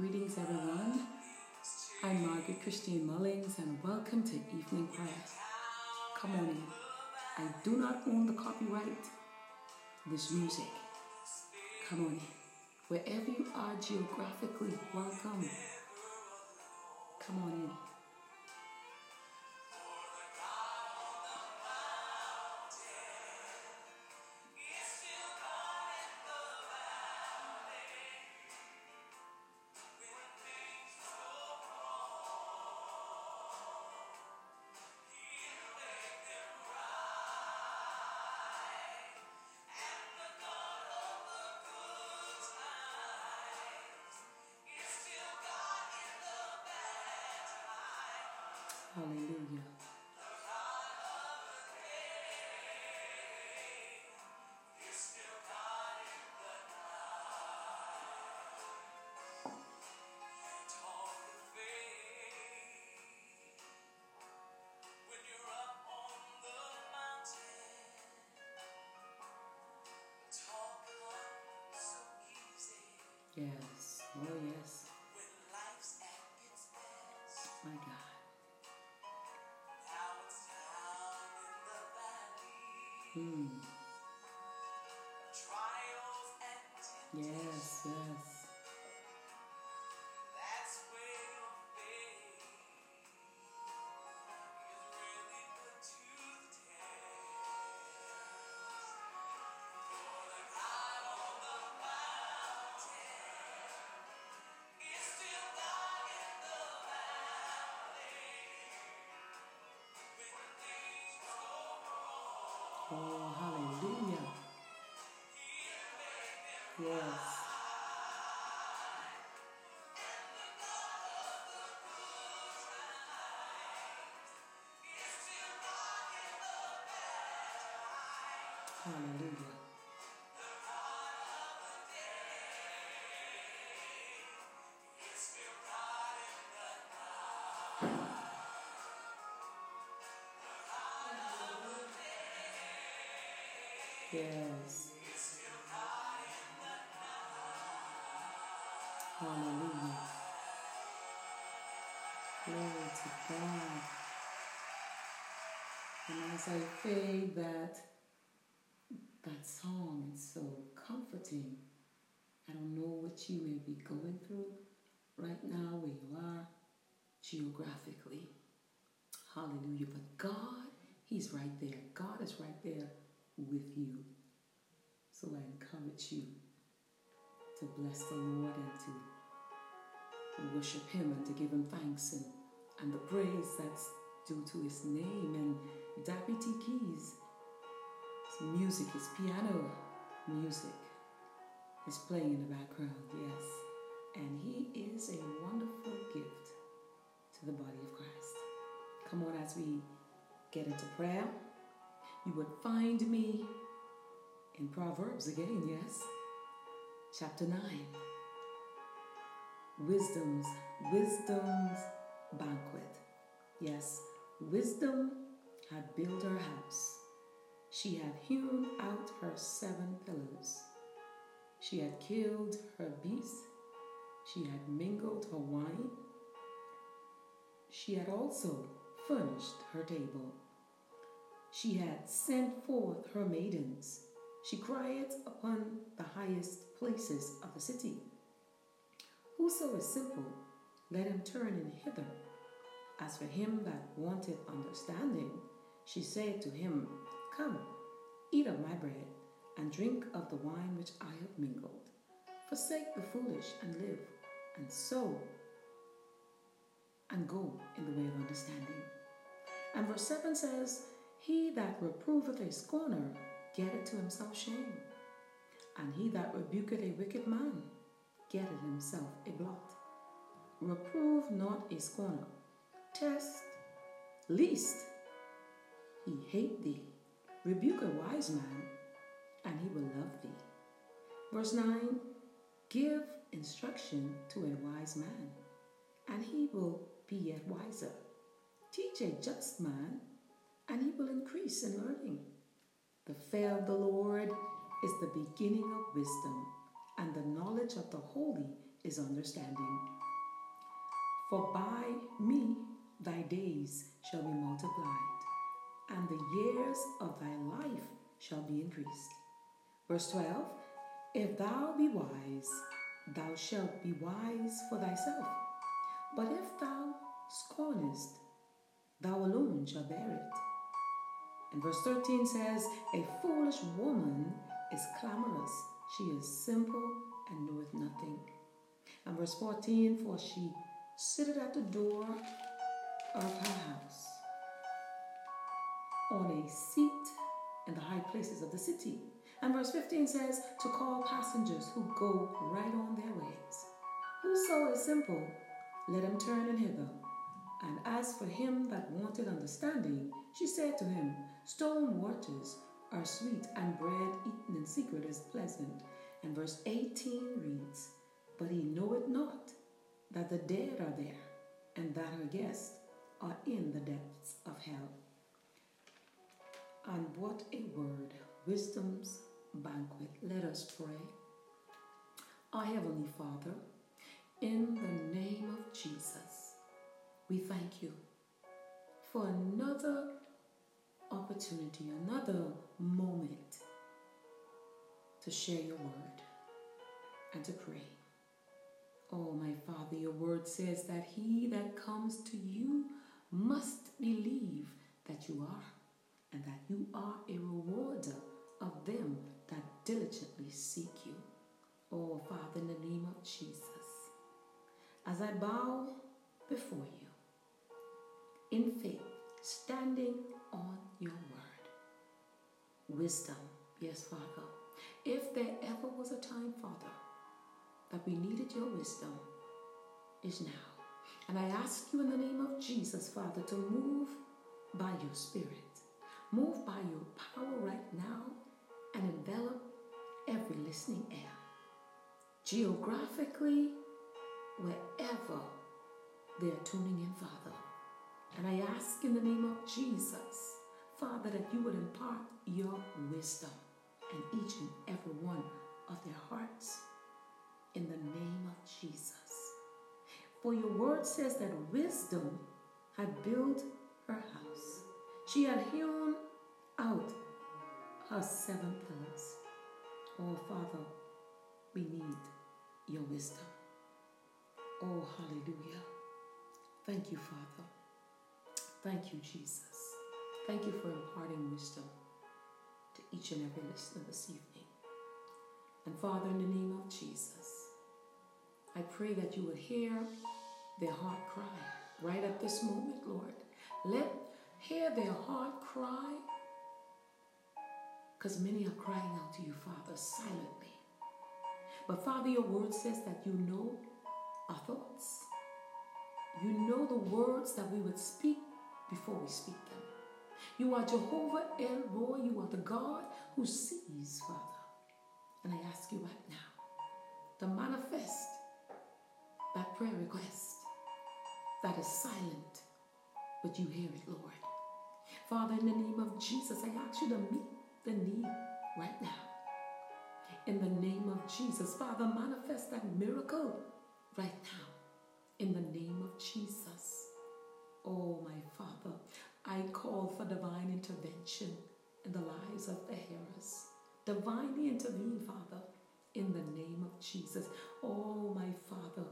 Greetings, everyone. I'm Margaret Christine Mullings, and welcome to Evening Prayer. Come on in. I do not own the copyright. This music. Come on in. Wherever you are geographically, welcome. Come on in. Hallelujah. Yes. Oh, yes. My God. Hmm. Yes, yes. Oh, hallelujah. Yes. Hallelujah. Yes. Hallelujah. Glory to God. And as I played that that song, it's so comforting. I don't know what you may be going through right now where you are geographically. Hallelujah. But God, He's right there. God is right there with you. So I encourage you to bless the Lord and to worship Him and to give Him thanks and, and the praise that's due to His name. And T Keys, his music, his piano music is playing in the background, yes. And He is a wonderful gift to the body of Christ. Come on, as we get into prayer, you would find me in Proverbs again, yes? Chapter 9. Wisdom's, wisdom's banquet. Yes, wisdom had built her house. She had hewn out her seven pillars. She had killed her beasts. She had mingled her wine. She had also furnished her table. She had sent forth her maidens. She cried upon the highest places of the city. Whoso is simple, let him turn in hither. As for him that wanted understanding, she said to him, Come, eat of my bread, and drink of the wine which I have mingled. Forsake the foolish and live, and so and go in the way of understanding. And verse 7 says, He that reproveth a scorner getteth to himself shame, and he that rebuketh a wicked man getteth himself a blot. Reprove not a scorner, test, lest he hate thee. Rebuke a wise man, and he will love thee. Verse 9 Give instruction to a wise man, and he will be yet wiser. Teach a just man, and he will increase in learning. The fear of the Lord is the beginning of wisdom, and the knowledge of the holy is understanding. For by me thy days shall be multiplied, and the years of thy life shall be increased. Verse 12 If thou be wise, thou shalt be wise for thyself. But if thou scornest, thou alone shalt bear it. And verse 13 says, A foolish woman is clamorous, she is simple and knoweth nothing. And verse 14, for she sitteth at the door of her house on a seat in the high places of the city. And verse 15 says, to call passengers who go right on their ways. Whoso is simple, let him turn and hither. And as for him that wanted understanding, she said to him, Stone waters are sweet, and bread eaten in secret is pleasant. And verse 18 reads, But he knoweth not that the dead are there, and that her guests are in the depths of hell. And what a word, wisdom's banquet. Let us pray. Our Heavenly Father, in the name of Jesus, we thank you for another opportunity, another moment to share your word and to pray. Oh, my Father, your word says that he that comes to you must believe that you are and that you are a rewarder of them that diligently seek you. Oh, Father, in the name of Jesus, as I bow before you in faith, standing on your word, wisdom, yes, Father. If there ever was a time, Father, that we needed your wisdom, is now. And I ask you in the name of Jesus, Father, to move by your Spirit. Move by your power right now and envelop every listening ear. Geographically, wherever they're tuning in, Father. And I ask in the name of Jesus, Father, that you would impart your wisdom in each and every one of their hearts in the name of Jesus. For your word says that wisdom had built her house. She had hewn out her seven pillars. Oh, Father, we need your wisdom. Oh, hallelujah. Thank you, Father. Thank you, Jesus. Thank you for imparting wisdom to each and every listener this evening. And Father, in the name of Jesus, I pray that you will hear their heart cry right at this moment, Lord. Let hear their heart cry because many are crying out to you, Father, silently. But Father, your word says that you know our thoughts. You know the words that we would speak before we speak them. You are Jehovah El Roi. You are the God who sees, Father. And I ask you right now to manifest that prayer request that is silent, but you hear it, Lord. Father, in the name of Jesus, I ask you to meet the need right now. In the name of Jesus, Father, manifest that miracle right now. In the name of Jesus. Oh, my Father, I call for divine intervention in the lives of the hearers. Divinely intervene, Father, in the name of Jesus. Oh, my Father,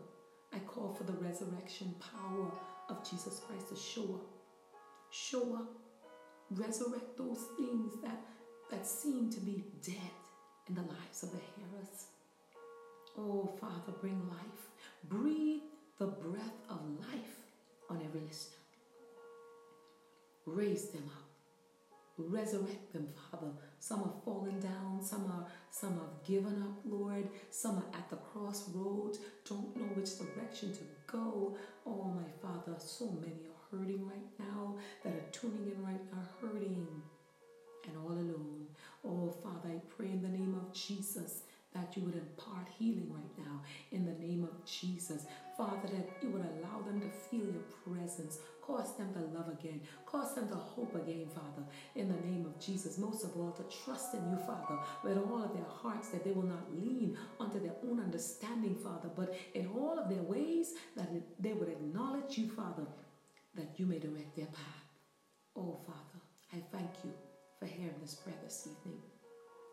I call for the resurrection power of Jesus Christ to show up. Show up. Resurrect those things that, that seem to be dead in the lives of the hearers. Oh, Father, bring life. Breathe the breath of life on every listener. Raise them up. Resurrect them, Father. Some are fallen down, some are some have given up, Lord. Some are at the crossroads, don't know which direction to go. Oh my Father, so many are hurting right now that are tuning in right now, hurting and all alone. Oh Father, I pray in the name of Jesus that you would impart healing right now in the name of Jesus. Father, that you would allow them to feel your presence, cause them to love again, cause them to hope again, Father, in the name of Jesus. Most of all, to trust in you, Father, with all of their hearts, that they will not lean onto their own understanding, Father, but in all of their ways, that they would acknowledge you, Father, that you may direct their path. Oh, Father, I thank you for hearing this prayer this evening.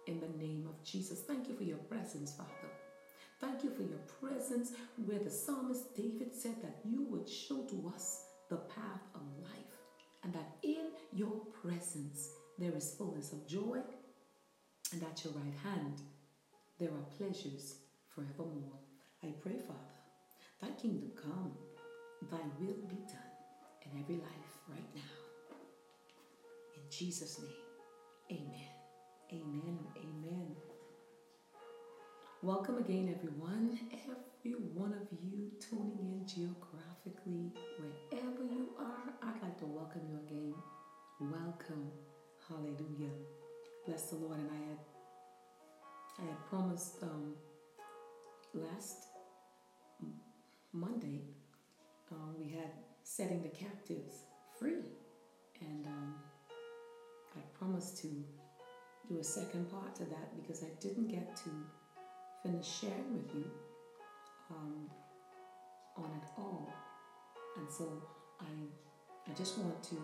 In the name of Jesus, thank you for your presence, Father. Thank you for your presence where the psalmist David said that you would show to us the path of life and that in your presence there is fullness of joy and at your right hand there are pleasures forevermore. I pray, Father, thy kingdom come, thy will be done in every life right now. In Jesus' name, amen. Amen. Amen. Welcome again, everyone. Every one of you tuning in geographically, wherever you are, I'd like to welcome you again. Welcome. Hallelujah. Bless the Lord. And I had I had promised um, last Monday um, we had setting the captives free, and um, I promised to do a second part to that because I didn't get to finish sharing with you um, on it all. And so I, I just want to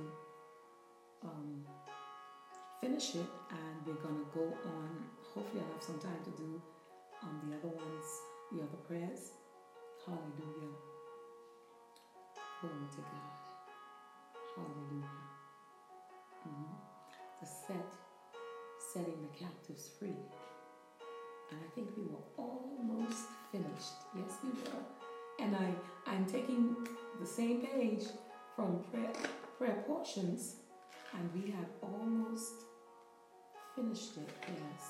um, finish it and we're going to go on. Hopefully, I'll have some time to do um, the other ones, the other prayers. Hallelujah. Glory to God. Hallelujah. Mm-hmm. The set, setting the captives free. And I think we were almost finished. Yes, we were. And I, I'm taking the same page from prayer, prayer portions, and we have almost finished it. Yes.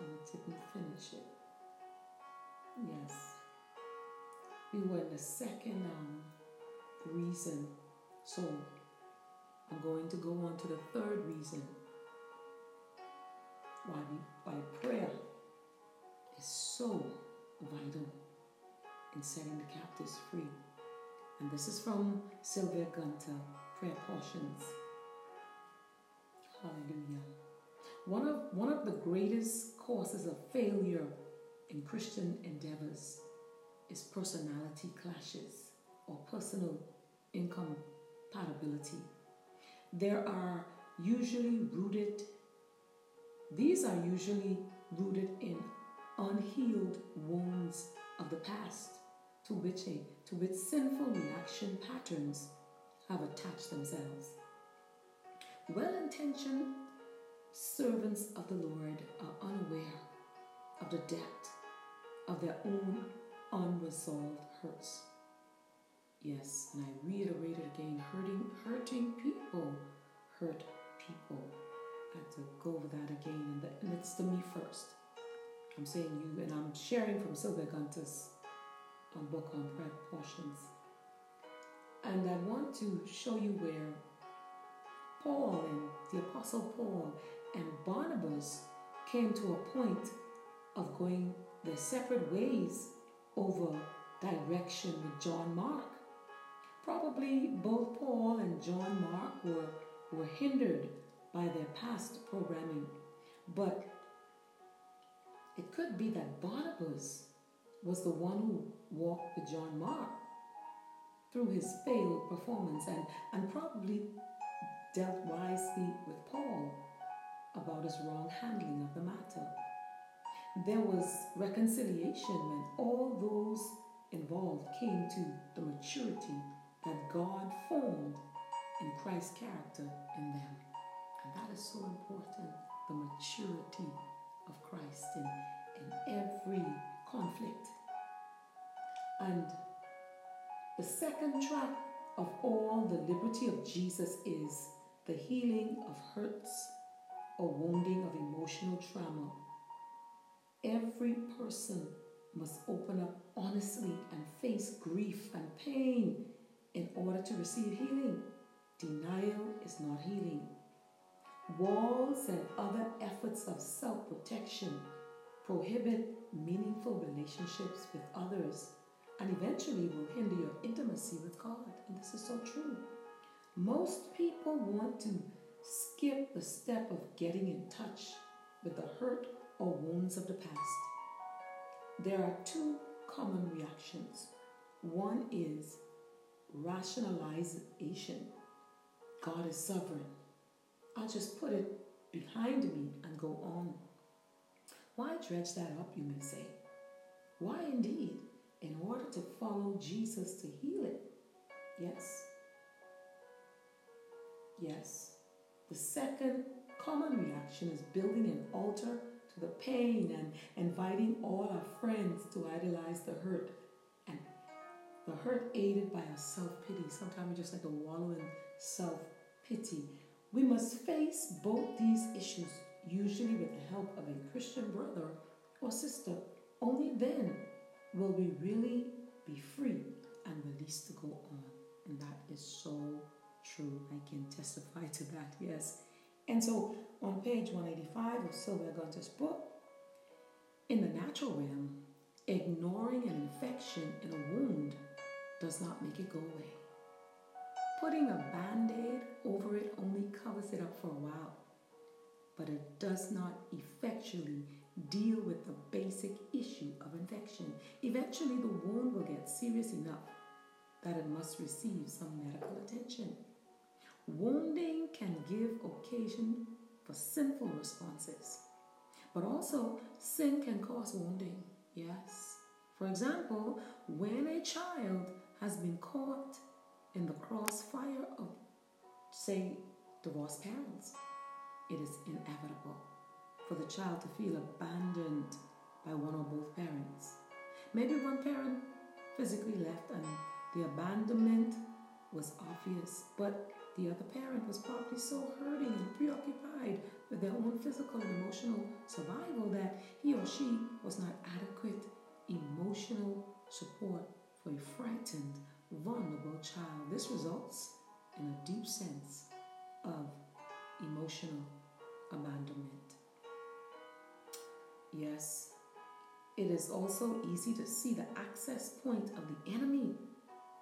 And we didn't finish it. Yes. We were in the second um, reason. So I'm going to go on to the third reason why, we, why prayer is so vital in setting the captives free. And this is from Sylvia Gunter, Prayer Portions. Hallelujah. One of, one of the greatest causes of failure in Christian endeavors is personality clashes or personal incompatibility. There are usually rooted, these are usually rooted in unhealed wounds of the past to which, a, to which sinful reaction patterns have attached themselves. Well intentioned servants of the Lord are unaware of the depth of their own unresolved hurts. Yes, and I reiterate it again hurting, hurting people hurt people. I have to go over that again, and, it's to me first. I'm saying you, and I'm sharing from Sylvia Gunter's um, book on prayer portions. And I want to show you where Paul and the Apostle Paul and Barnabas came to a point of going their separate ways over direction with John Mark. Probably both Paul and John Mark were, were hindered by their past programming, but it could be that Barnabas was the one who walked with John Mark through his failed performance and, and probably dealt wisely with Paul about his wrong handling of the matter. There was reconciliation when all those involved came to the maturity that God formed in Christ's character in them. And that is so important the maturity of Christ in, in every conflict. And the second track of all the liberty of Jesus is the healing of hurts or wounding of emotional trauma. Every person must open up honestly and face grief and pain in order to receive healing. Denial is not healing. Walls and other efforts of self protection prohibit meaningful relationships with others, and eventually will hinder your intimacy with God. And this is so true. Most people want to skip the step of getting in touch with the hurt or wounds of the past. There are two common reactions. One is rationalization. God is sovereign. I'll just put it behind me and go on. Why dredge that up, you may say? Why indeed? In order to follow Jesus to heal it. Yes. Yes. The second common reaction is building an altar to the pain and inviting all our friends to idolize the hurt. And the hurt aided by our self pity. Sometimes we just like to wallow in self pity. We must face both these issues, usually with the help of a Christian brother or sister. Only then will we really be free and released to go on. And that is so true. I can testify to that, yes. And so on page 185 of Sylvia Gunter's book, in the natural realm, ignoring an infection in a wound does not make it go away. Putting a band aid over it only covers it up for a while, but it does not effectually deal with the basic issue of infection. Eventually, the wound will get serious enough that it must receive some medical attention. Wounding can give occasion for sinful responses, but also sin can cause wounding. Yes. For example, when a child has been caught in the crossfire of, say, divorced parents, it is inevitable for the child to feel abandoned by one or both parents. Maybe one parent physically left and the abandonment was obvious, but the other parent was probably so hurting and preoccupied with their own physical and emotional survival that he or she was not adequate emotional support for a frightened, vulnerable child. This results in a deep sense of emotional abandonment. Yes, it is also easy to see the access point of the enemy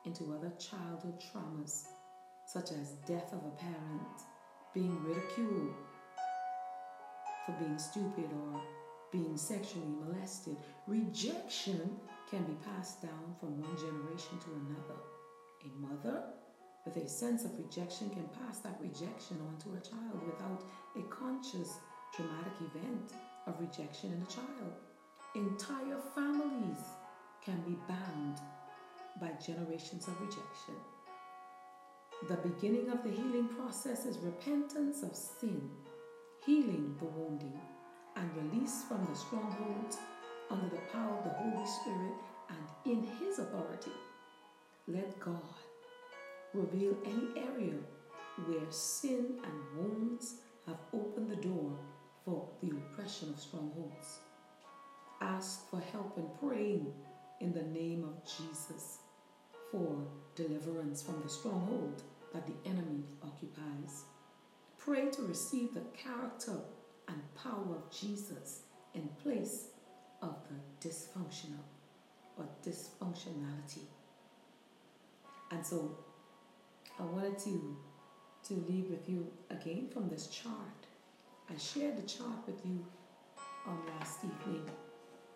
into other childhood traumas, such as death of a parent, being ridiculed for being stupid or being sexually molested. Rejection can be passed down from one generation to another. A mother with a sense of rejection can pass that rejection on to a child without a conscious traumatic event of rejection in a child. Entire families can be bound by generations of rejection. The beginning of the healing process is repentance of sin, healing the wounding, and release from the strongholds under the power of the Holy Spirit and in His authority. Let God reveal any area where sin and wounds have opened the door for the oppression of strongholds. Ask for help in praying in the name of Jesus for deliverance from the stronghold that the enemy occupies. Pray to receive the character and power of Jesus in place of the dysfunctional or dysfunctionality. And so I wanted to, to leave with you again from this chart. I shared the chart with you on last evening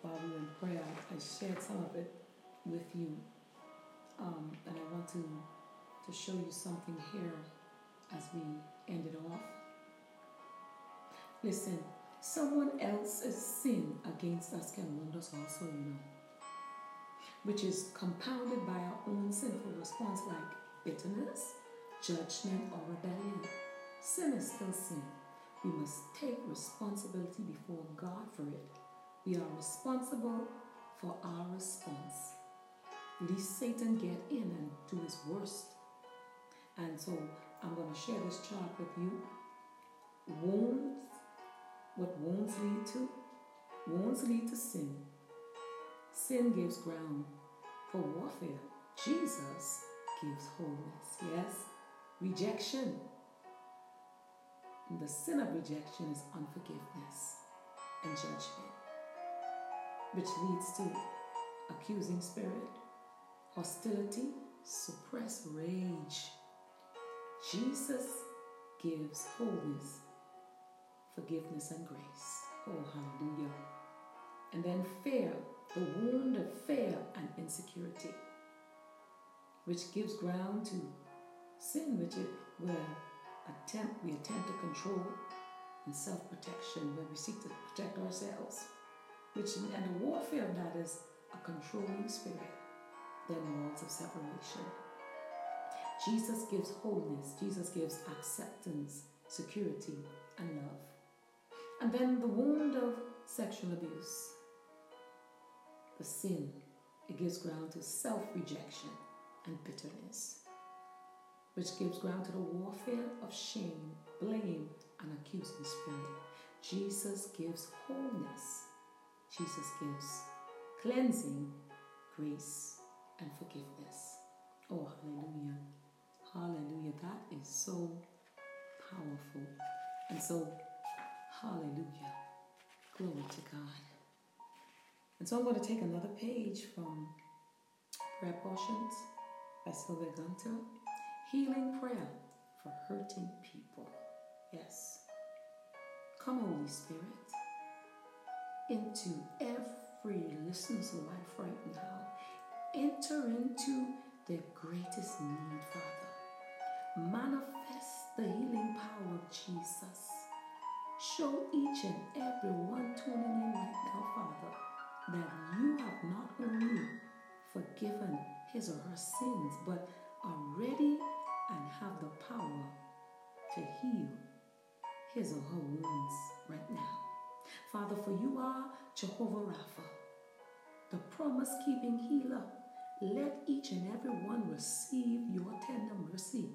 while we were in prayer. I shared some of it with you. Um, and I want to, to show you something here as we end it off. Listen, someone else's sin against us can wound us also, you know, which is compounded by our own sinful response like bitterness, judgment, or rebellion. Sin is still sin. We must take responsibility before God for it. We are responsible for our response. Lest Satan get in and do his worst. And so I'm going to share this chart with you. Wounds what wounds lead to? Wounds lead to sin. Sin gives ground for warfare. Jesus gives wholeness. Yes? Rejection. The sin of rejection is unforgiveness and judgment. which leads to accusing spirit, hostility, suppressed rage. Jesus gives wholeness, forgiveness, and grace. Oh, hallelujah. And then fear, the wound of fear and insecurity, which gives ground to sin, which is where attempt we attempt to control and self-protection, where we seek to protect ourselves. Which and the warfare of that is a controlling spirit, then walls of separation. Jesus gives wholeness, Jesus gives acceptance, security, and love. And then the wound of sexual abuse, the sin, it gives ground to self rejection and bitterness, which gives ground to the warfare of shame, blame, and accusing spirit. Jesus gives wholeness, Jesus gives cleansing, grace, and forgiveness. Oh, hallelujah. Hallelujah. That is so powerful. And so, hallelujah. Glory to God. And so I'm going to take another page from Prayer Portions Sylvia Gunter. Healing prayer for hurting people. Yes. Come, Holy Spirit, into every listener's life right now. Enter into their greatest need, Father. Manifest the healing power of Jesus. Show each and every one tuning in right now, Father, that you have not only forgiven his or her sins, but are ready and have the power to heal his or her wounds right now. Father, for you are Jehovah Rapha, the promise keeping healer. Let each and every one receive your tender mercy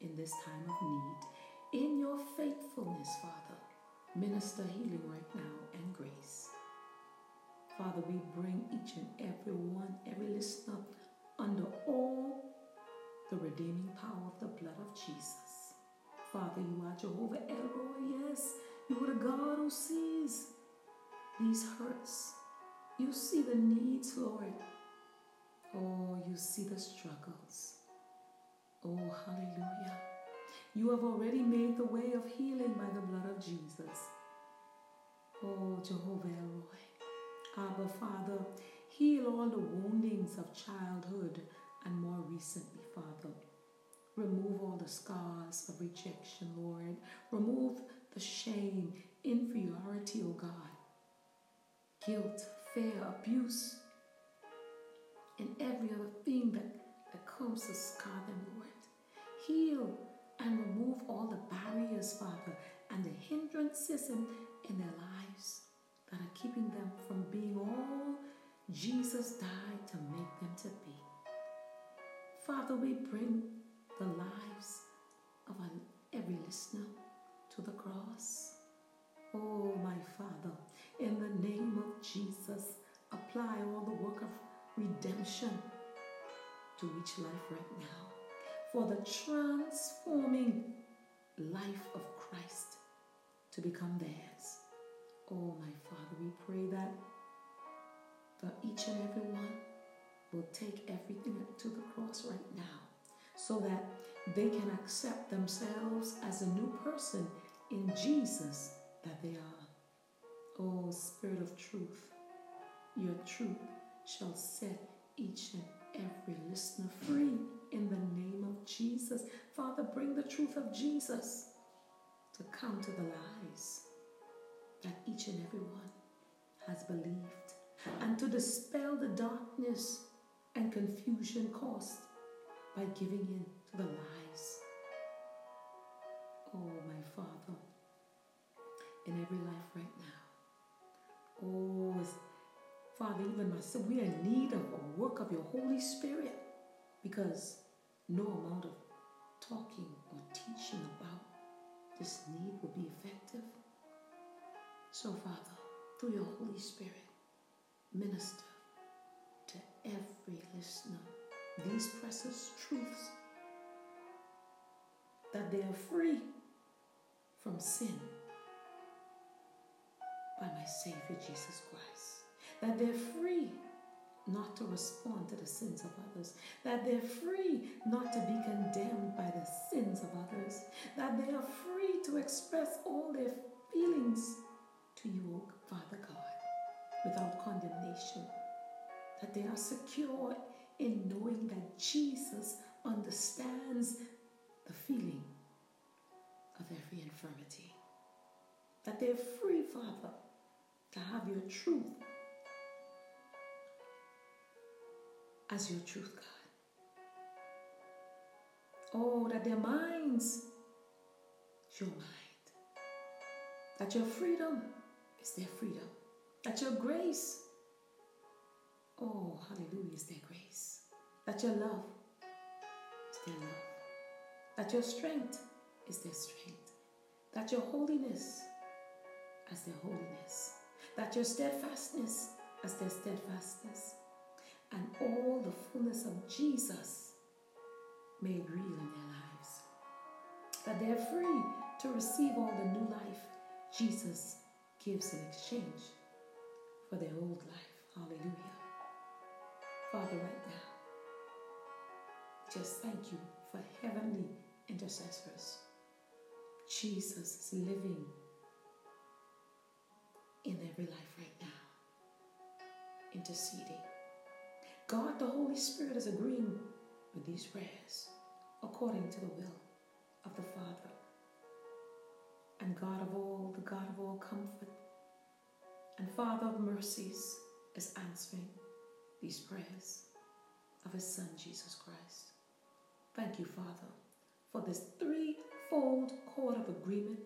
in this time of need. In your faithfulness, Father, minister healing right now and grace. Father, we bring each and every one, every listener, under all the redeeming power of the blood of Jesus. Father, you are Jehovah El Roi, yes. You are the God who sees these hurts. You see the needs, Lord. Oh, you see the struggles. Oh, hallelujah. You have already made the way of healing by the blood of Jesus. Oh, Jehovah El Roi. Abba, Father, heal all the woundings of childhood and more recently, Father. Remove all the scars of rejection, Lord. Remove the shame, inferiority, oh God. Guilt, fear, abuse, and every other thing that, that comes to scar them, Lord. Heal and remove all the barriers, Father, and the hindrances in, in their lives that are keeping them from being all Jesus died to make them to be. Father, we bring the lives of every listener to the cross. Oh, my Father, in the name of Jesus, apply all the work of redemption to each life right now for the transforming life of Christ to become theirs. Oh, my Father, we pray that for each and every one will take everything to the cross right now so that they can accept themselves as a new person in Jesus that they are. Oh, Spirit of truth, your truth shall set each and every listener free in the name of Jesus. Father, bring the truth of Jesus to counter the lies that each and every one has believed and to dispel the darkness and confusion caused by giving in to the lies. Oh, my Father, in every life right now. Oh, Father, even myself, we are in need of a work of your Holy Spirit because no amount of talking or teaching about this need will be effective. So, Father, through your Holy Spirit, minister to every listener these precious truths that they are free from sin by my Savior Jesus Christ. That they're free not to respond to the sins of others, that they're free not to be condemned by the sins of others, that they are free to express all their feelings to you, Father God, without condemnation, that they are secure in knowing that Jesus understands the feeling of every infirmity, that they're free, Father, to have your truth as your truth, God. Oh, that their minds your mind. That your freedom is their freedom. That your grace, oh, hallelujah, is their grace. That your love is their love. That your strength is their strength. That your holiness as their holiness. That your steadfastness as their steadfastness and all the fullness of Jesus made real in their lives. That they're free to receive all the new life Jesus gives in exchange for their old life. Hallelujah. Father, right now, just thank you for heavenly intercessors. Jesus is living in every life right now, interceding God, the Holy Spirit, is agreeing with these prayers according to the will of the Father. And God of all, the God of all comfort, and Father of mercies, is answering these prayers of His Son, Jesus Christ. Thank you, Father, for this threefold cord of agreement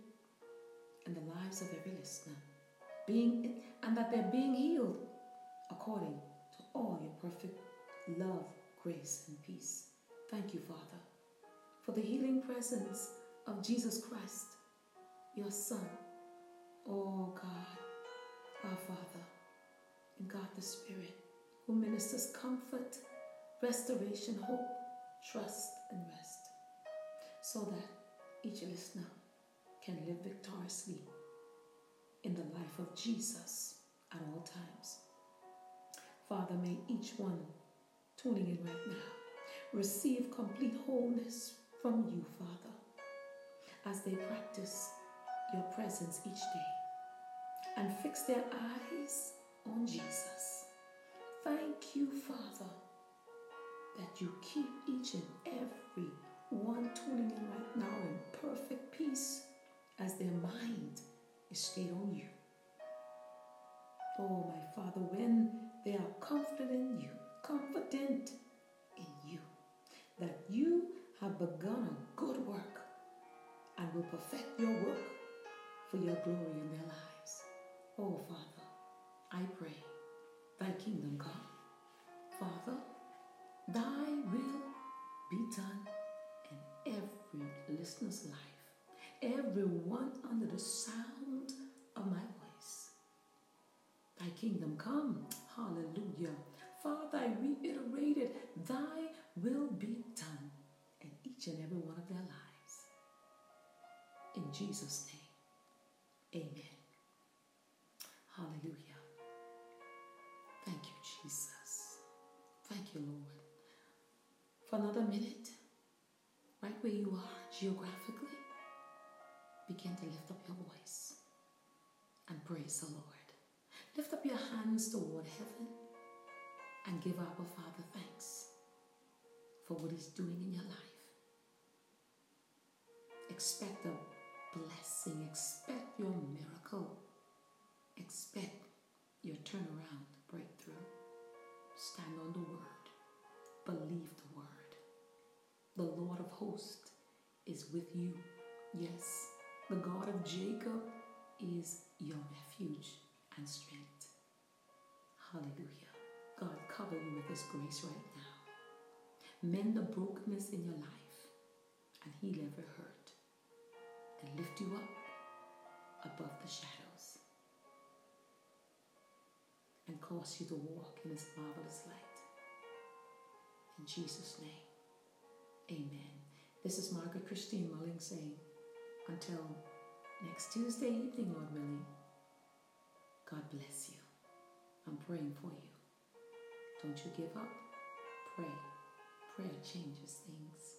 in the lives of every listener, being and that they're being healed according to all your perfect love, grace, and peace. Thank you, Father, for the healing presence of Jesus Christ, your Son. Oh God, our Father, and God the Spirit, who ministers comfort, restoration, hope, trust, and rest, so that each listener can live victoriously in the life of Jesus at all times. Father, may each one tuning in right now receive complete wholeness from you, Father, as they practice your presence each day and fix their eyes on Jesus. Thank you, Father, that you keep each and every one tuning in right now in perfect peace as their mind is stayed on you. Oh, my Father, when they are confident in you, confident in you, that you have begun a good work and will perfect your work for your glory in their lives. Oh, Father, I pray, thy kingdom come. Father, thy will be done in every listener's life, everyone under the sound of my voice. Thy kingdom come Hallelujah. Father, I reiterated, thy will be done in each and every one of their lives. In Jesus' name, amen. Geographically, begin to lift up your voice and praise the Lord. Lift up your hands toward heaven and give our Father thanks for what He's doing in your life. Expect a blessing, expect your miracle, expect your turnaround breakthrough. Stand on the word, believe the word. The Lord of hosts is with you. Yes, the God of Jacob is your refuge and strength. Hallelujah. God, cover you with His grace right now. Mend the brokenness in your life and heal every hurt and lift you up above the shadows and cause you to walk in His marvelous light. In Jesus' name, amen. This is Margaret Christine Mulling saying, until next Tuesday evening, Lord willing. God bless you. I'm praying for you. Don't you give up. Pray. Prayer changes things.